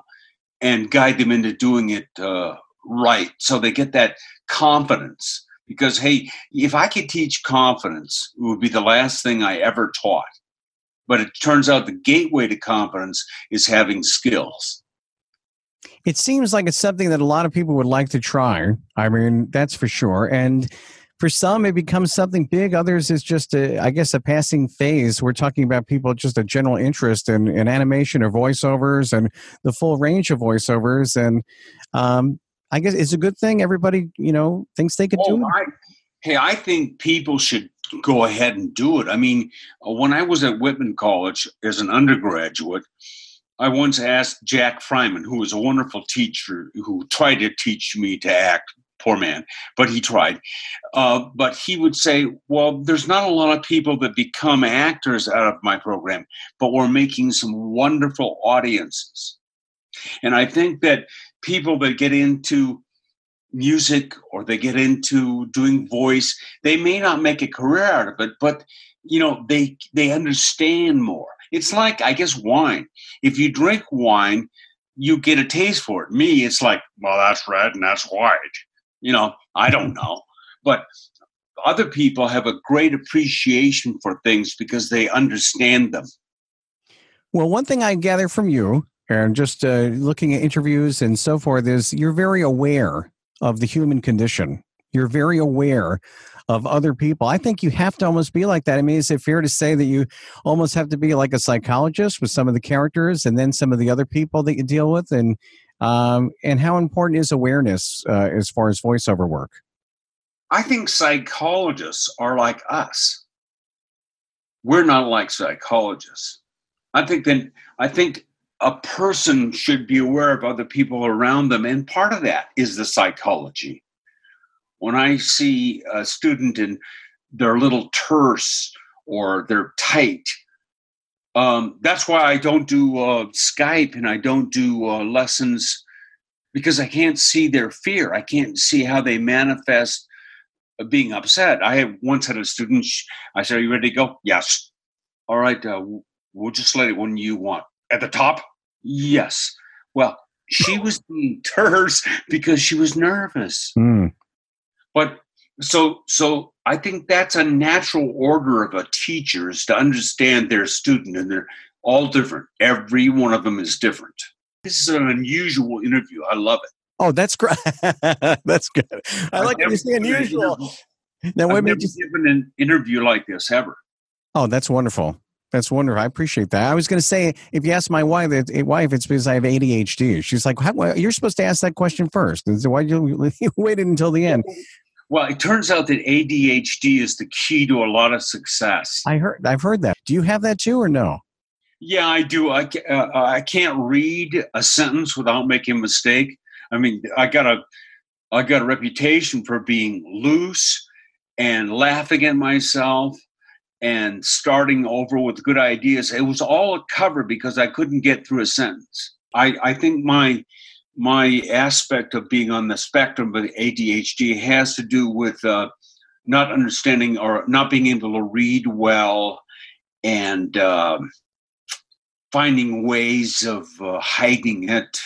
and guide them into doing it uh, right. So they get that confidence because hey if i could teach confidence it would be the last thing i ever taught. But it turns out the gateway to confidence is having skills. It seems like it's something that a lot of people would like to try. I mean that's for sure. And for some it becomes something big. Others is just a i guess a passing phase. We're talking about people just a general interest in, in animation or voiceovers and the full range of voiceovers. And um, I guess it's a good thing. Everybody, you know, thinks they could oh, do it. I, hey, I think people should go ahead and do it. I mean, uh, when I was at Whitman College as an undergraduate, I once asked Jack Fryman, who was a wonderful teacher who tried to teach me to act. Poor man, but he tried. Uh, but he would say, Well, there's not a lot of people that become actors out of my program, but we're making some wonderful audiences. And I think that people that get into music or they get into doing voice they may not make a career out of it but you know they they understand more. It's like i guess wine. If you drink wine you get a taste for it. Me it's like well that's red and that's white. You know i don't know. But other people have a great appreciation for things because they understand them. Well one thing i gather from you and just uh, looking at interviews and so forth is you're very aware of the human condition. You're very aware of other people. I think you have to almost be like that. I mean is it fair to say that you almost have to be like a psychologist with some of the characters and then some of the other people that you deal with? And um, and how important is awareness uh, as far as voiceover work? I think psychologists are like us. We're not like psychologists. I think that i think a person should be aware of other people around them. And part of that is the psychology. When I see a student and they're a little terse or they're tight, um, that's why I don't do uh, Skype and I don't do uh, lessons because I can't see their fear. I can't see how they manifest being upset. I have once had a student, I said, Are you ready to go? Yes. All right, uh, we'll just let it when you want. At the top? Yes. Well, she was being terse because she was nervous. Mm. But so so I think that's a natural order of a teacher is to understand their student and they're all different. Every one of them is different. This is an unusual interview. I love it. Oh, that's great. that's good. I I've like to say unusual. Now, what made you given an interview like this ever? Oh, that's wonderful. That's wonderful. I appreciate that. I was going to say, if you ask my wife, wife, it's because I have ADHD. She's like, "You're supposed to ask that question first. So why you, you waited until the end?" Well, it turns out that ADHD is the key to a lot of success. I heard. I've heard that. Do you have that too, or no? Yeah, I do. I uh, I can't read a sentence without making a mistake. I mean, I got a I got a reputation for being loose and laughing at myself and starting over with good ideas. It was all a cover because I couldn't get through a sentence. I, I think my my aspect of being on the spectrum of ADHD has to do with uh, not understanding or not being able to read well and uh, finding ways of uh, hiding it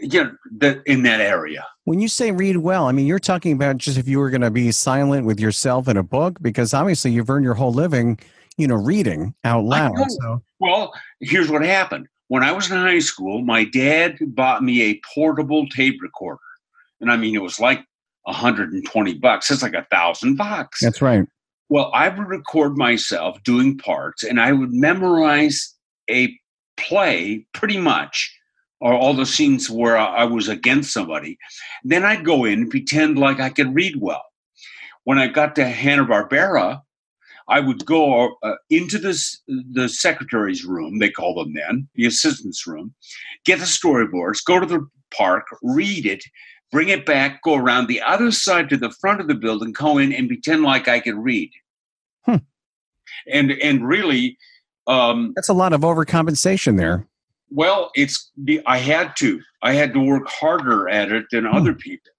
you know, that in that area. When you say read well, I mean you're talking about just if you were going to be silent with yourself in a book, because obviously you've earned your whole living, you know, reading out loud. So. Well, here's what happened. When I was in high school, my dad bought me a portable tape recorder, and I mean it was like 120 bucks. It's like a thousand bucks. That's right. Well, I would record myself doing parts, and I would memorize a play pretty much or all the scenes where I was against somebody. Then I'd go in and pretend like I could read well. When I got to Hanna Barbera, I would go uh, into this the secretary's room. They call them then the assistant's room. Get the storyboards, go to the park, read it, bring it back, go around the other side to the front of the building, go in and pretend like I could read. Hmm. And and really, um, that's a lot of overcompensation there. Well, it's I had to. I had to work harder at it than hmm. other people,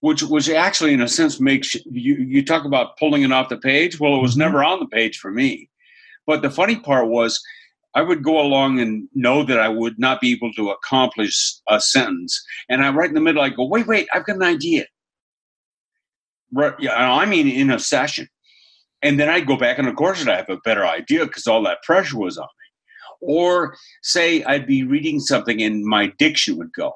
which was actually, in a sense, makes you. You talk about pulling it off the page. Well, it was mm-hmm. never on the page for me. But the funny part was, I would go along and know that I would not be able to accomplish a sentence, and I right in the middle, I go, "Wait, wait, I've got an idea." Right, yeah, I mean, in a session, and then I'd go back, and of course, I'd have a better idea because all that pressure was on or say I'd be reading something and my diction would go.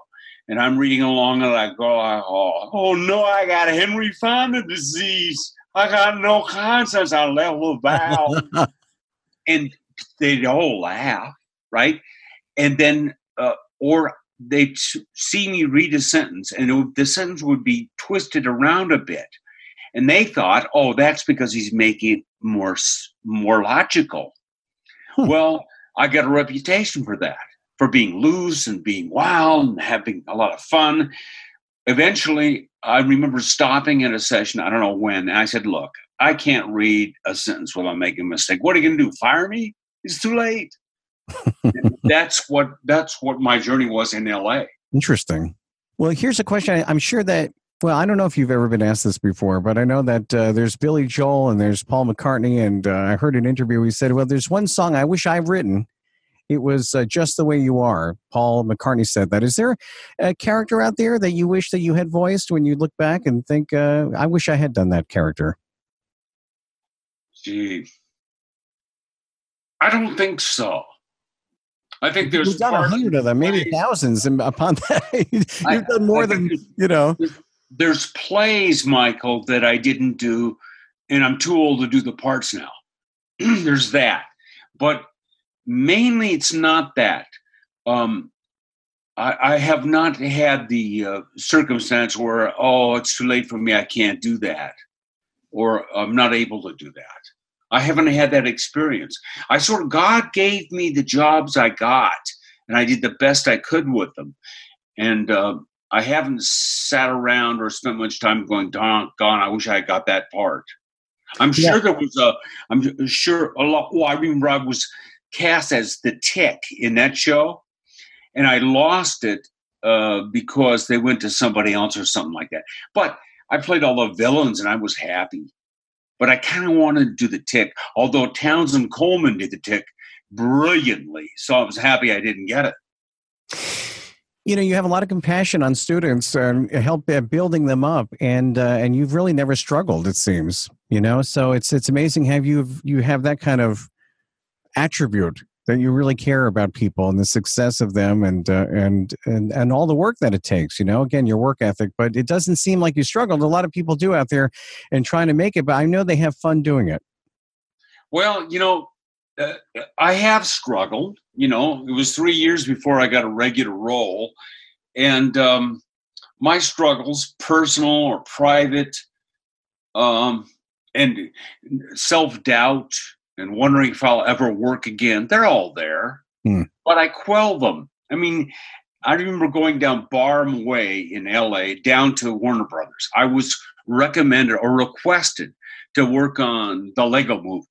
And I'm reading along and I go, oh, oh no, I got Henry Fonda disease. I got no conscience. I level vowel. and they'd all laugh, right? And then, uh, or they'd see me read a sentence and would, the sentence would be twisted around a bit. And they thought, oh, that's because he's making it more, more logical. Hmm. Well, I got a reputation for that, for being loose and being wild and having a lot of fun. Eventually, I remember stopping at a session, I don't know when, and I said, Look, I can't read a sentence without making a mistake. What are you going to do? Fire me? It's too late. that's what that's what my journey was in LA. Interesting. Well, here's a question. I'm sure that well, I don't know if you've ever been asked this before, but I know that uh, there's Billy Joel and there's Paul McCartney, and uh, I heard an interview where he said, "Well, there's one song I wish I've written. It was uh, just the way you are." Paul McCartney said that. Is there a character out there that you wish that you had voiced when you look back and think, uh, "I wish I had done that character"? Gee, I don't think so. I think there's you've done a hundred of them, maybe thousands. And upon that, you've I, done more than you know there's plays, Michael, that I didn't do, and I'm too old to do the parts now. there's that. But mainly it's not that. Um, I, I, have not had the uh, circumstance where, oh, it's too late for me, I can't do that, or I'm not able to do that. I haven't had that experience. I sort of, God gave me the jobs I got, and I did the best I could with them. And uh, I haven't sat around or spent much time going, Don, gone, I wish I got that part. I'm sure yeah. there was a, I'm sure a lot. Well, I remember I was cast as the tick in that show, and I lost it uh, because they went to somebody else or something like that. But I played all the villains and I was happy. But I kind of wanted to do the tick, although Townsend Coleman did the tick brilliantly. So I was happy I didn't get it you know you have a lot of compassion on students and help building them up and uh, and you've really never struggled it seems you know? So it's it's amazing have you you have that kind of attribute that you really care about people and the success of them and uh, and and and all the work that it takes you know? Again your work ethic but it doesn't seem like you struggled. A lot of people do out there and trying to make it but i know they have fun doing it. Well you know uh, I have struggled. You know, it was three years before I got a regular role, and um, my struggles, personal or private, um, and self doubt, and wondering if I'll ever work again. They're all there, hmm. but I quell them. I mean, I remember going down Barham Way in LA down to Warner Brothers. I was recommended or requested to work on the Lego movie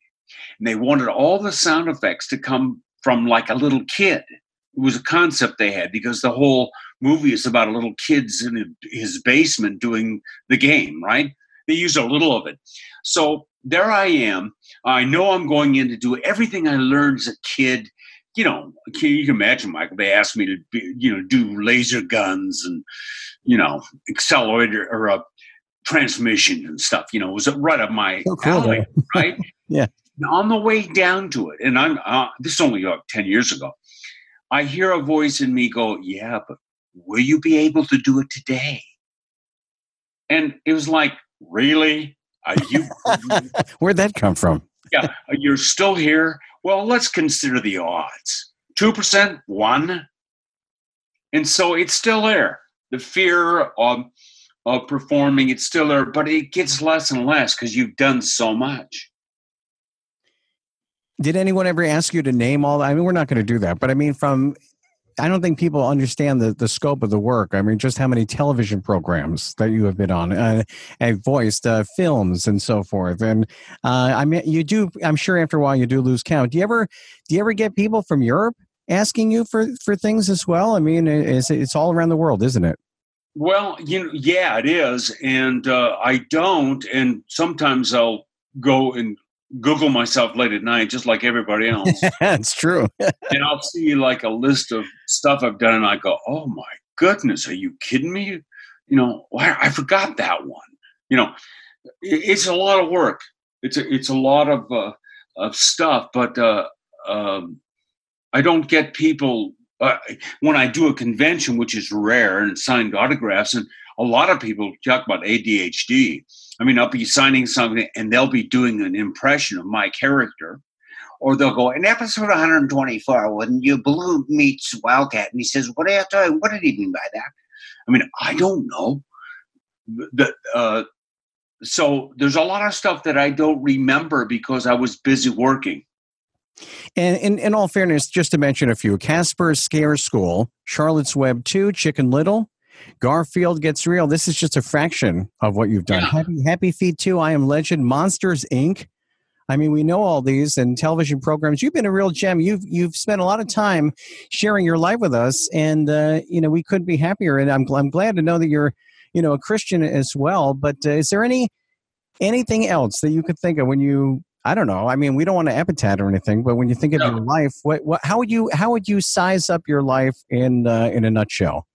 And they wanted all the sound effects to come from like a little kid. It was a concept they had because the whole movie is about a little kid's in his basement doing the game, right? They used a little of it. So there I am. I know I'm going in to do everything I learned as a kid. You know, can you can imagine, Michael. They asked me to, be, you know, do laser guns and, you know, accelerator or a transmission and stuff. You know, it was right up my So cool, alley, right? Yeah. And on the way down to it, and I'm uh, this is only uh, ten years ago. I hear a voice in me go, "Yeah, but will you be able to do it today?" And it was like, "Really? Are you? Where'd that come from? yeah, you're still here. Well, let's consider the odds. Two percent, one, and so it's still there. The fear of of performing, it's still there, but it gets less and less because you've done so much. Did anyone ever ask you to name all? I mean, we're not going to do that, but I mean, from I don't think people understand the, the scope of the work. I mean, just how many television programs that you have been on uh, and voiced, uh, films, and so forth. And uh, I mean, you do. I'm sure after a while you do lose count. Do you ever do you ever get people from Europe asking you for for things as well? I mean, it's it's all around the world, isn't it? Well, you know, yeah, it is, and uh, I don't. And sometimes I'll go and Google myself late at night, just like everybody else. That's true. and I'll see like a list of stuff I've done, and I go, "Oh my goodness, are you kidding me?" You know, why I forgot that one. You know, it, it's a lot of work. It's a it's a lot of uh, of stuff, but uh, um, I don't get people uh, when I do a convention, which is rare, and signed autographs, and a lot of people talk about ADHD. I mean, I'll be signing something and they'll be doing an impression of my character. Or they'll go, in episode 124, when you Blue meets Wildcat, and he says, What? What did he mean by that? I mean, I don't know. The, uh, so there's a lot of stuff that I don't remember because I was busy working. And in, in all fairness, just to mention a few Casper Scare School, Charlotte's Web 2, Chicken Little, Garfield Gets Real. This is just a fraction of what you've done. Yeah. Happy, Happy Feet 2, I Am Legend, Monsters Inc. I mean, we know all these and television programs. You've been a real gem. You've you've spent a lot of time sharing your life with us, and uh, you know we couldn't be happier. And I'm I'm glad to know that you're you know a Christian as well. But uh, is there any anything else that you could think of when you I don't know. I mean, we don't want to epitaph or anything, but when you think of No. your life, what, what how would you how would you size up your life in uh, in a nutshell?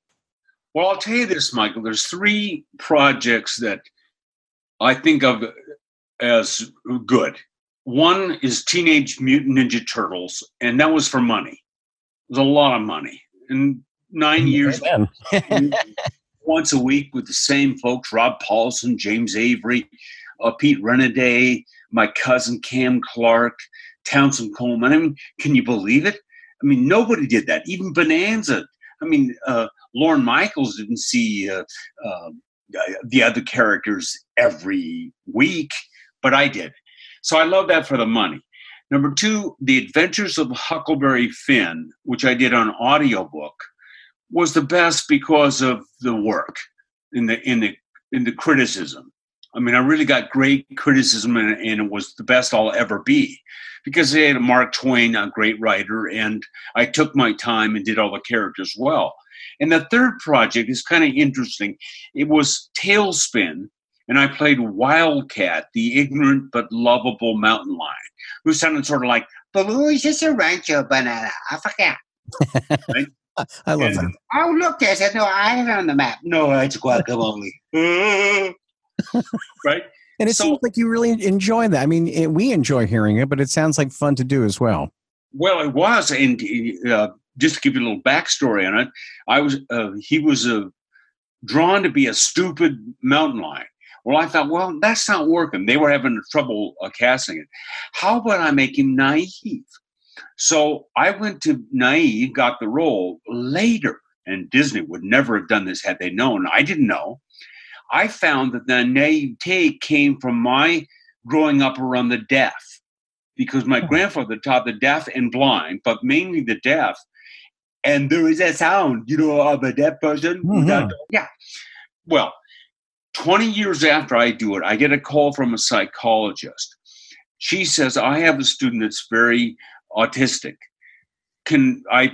Well, I'll tell you this, Michael. There's three projects that I think of as good. One is Teenage Mutant Ninja Turtles, and that was for money. It was a lot of money. And nine years Amen. once a week with the same folks Rob Paulsen, James Avery, uh, Pete Renaday, my cousin Cam Clark, Townsend Coleman. I mean, can you believe it? I mean, nobody did that. Even Bonanza. I mean, uh, Lauren Michaels didn't see uh, uh, the other characters every week, but I did. So I love that for the money. Number two, The Adventures of Huckleberry Finn, which I did on audiobook, was the best because of the work in the in the in the criticism. I mean, I really got great criticism, and, and it was the best I'll ever be because they had Mark Twain, a great writer, and I took my time and did all the characters well. And the third project is kind of interesting. It was TaleSpin, and I played Wildcat, the ignorant but lovable mountain lion, who sounded sort of like Baloo is just a rancho banana. I forgot. I love And- that. Oh, look, there's a no, I have on the map. No, it's guacamole. right. And it So- seems like you really enjoy that. I mean, it, we enjoy hearing it, but it sounds like fun to do as well. Well, it was, and uh, just to give you a little backstory on it, I was uh, he was uh, drawn to be a stupid mountain lion. Well, I thought, well, that's not working. They were having trouble uh, casting it. How about I make him naive? So I went to naive, got the role later, and Disney would never have done this had they known. I didn't know. I found that the naivete came from my growing up around the deaf because my grandfather taught the deaf and blind, but mainly the deaf. And there is a sound, you know, of a deaf person. Mhm. does- Yeah. Well, 20 years after I do it, I get a call from a psychologist. she says, I have a student that's very autistic. Can I,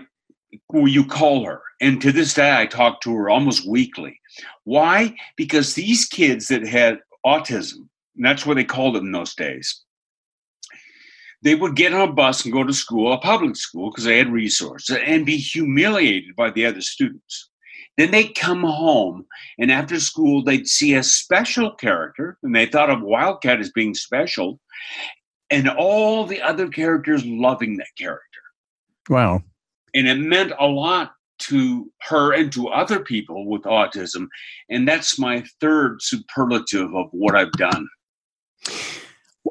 you call her? And to this day, I talk to her almost weekly. Why? Because these kids that had autism, that's what they called it in those days, they would get on a bus and go to school, a public school, because they had resources, and be humiliated by the other students. Then they'd come home, and after school, they'd see a special character, and they thought of Wildcat as being special, and all the other characters loving that character. Wow. And it meant a lot to her and to other people with autism. And that's my third superlative of what I've done.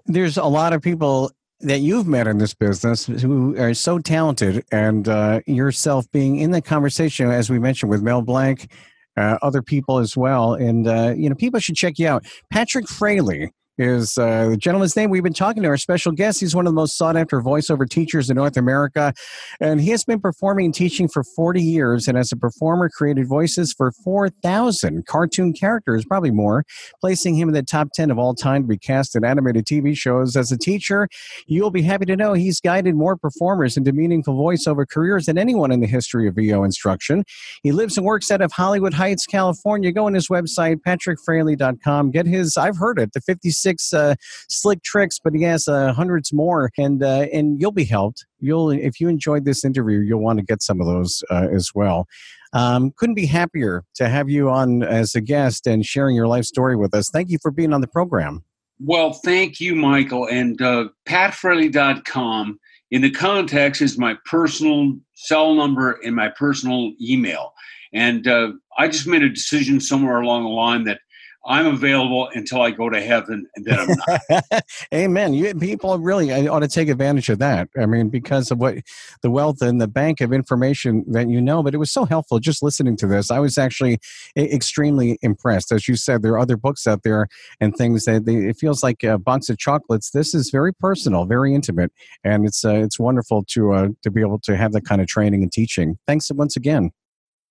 There's a lot of people that you've met in this business who are so talented, and uh, yourself being in the conversation, as we mentioned, with Mel Blanc, uh, other people as well. And, uh, you know, people should check you out. Patrick Fraley is uh, the gentleman's name. We've been talking to our special guest. He's one of the most sought after voiceover teachers in North America. And he has been performing and teaching for 40 years. And as a performer, created voices for 4,000 cartoon characters, probably more, placing him in the top 10 of all time to be cast in animated TV shows. As a teacher, you'll be happy to know he's guided more performers into meaningful voiceover careers than anyone in the history of VO instruction. He lives and works out of Hollywood Heights, California. Go on his website, patrickfraley.com. Get his, I've heard it, the 56 six uh, slick tricks, but he has uh, hundreds more, and uh, and you'll be helped. You'll if you enjoyed this interview, you'll want to get some of those uh, as well. Um, couldn't be happier to have you on as a guest and sharing your life story with us. Thank you for being on the program. Well, thank you, Michael. And uh, patfraley.com in the context is my personal cell number and my personal email. And uh, I just made a decision somewhere along the line that I'm available until I go to heaven, and then I'm not. Amen. You, people really ought to take advantage of that. I mean, because of what the wealth and the bank of information that you know. But it was so helpful just listening to this. I was actually extremely impressed. As you said, there are other books out there and things that they, it feels like a box of chocolates. This is very personal, very intimate, and it's uh, it's wonderful to uh, to be able to have that kind of training and teaching. Thanks once again.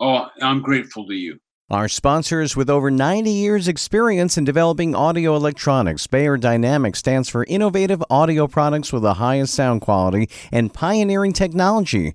Oh, I'm grateful to you. Our sponsors with over 90 years experience in developing audio electronics, Beyerdynamic stands for innovative audio products with the highest sound quality and pioneering technology.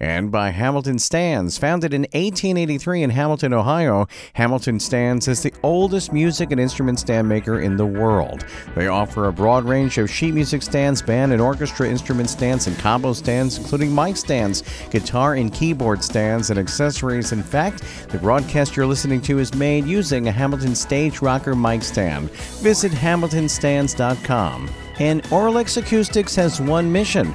and by Hamilton Stands. Founded in 1883 in Hamilton, Ohio, Hamilton Stands is the oldest music and instrument stand maker in the world. They offer a broad range of sheet music stands, band and orchestra instrument stands, and combo stands, including mic stands, guitar and keyboard stands, and accessories. In fact, the broadcast you're listening to is made using a Hamilton Stage Rocker mic stand. Visit hamiltonstands.com. And Auralex Acoustics has one mission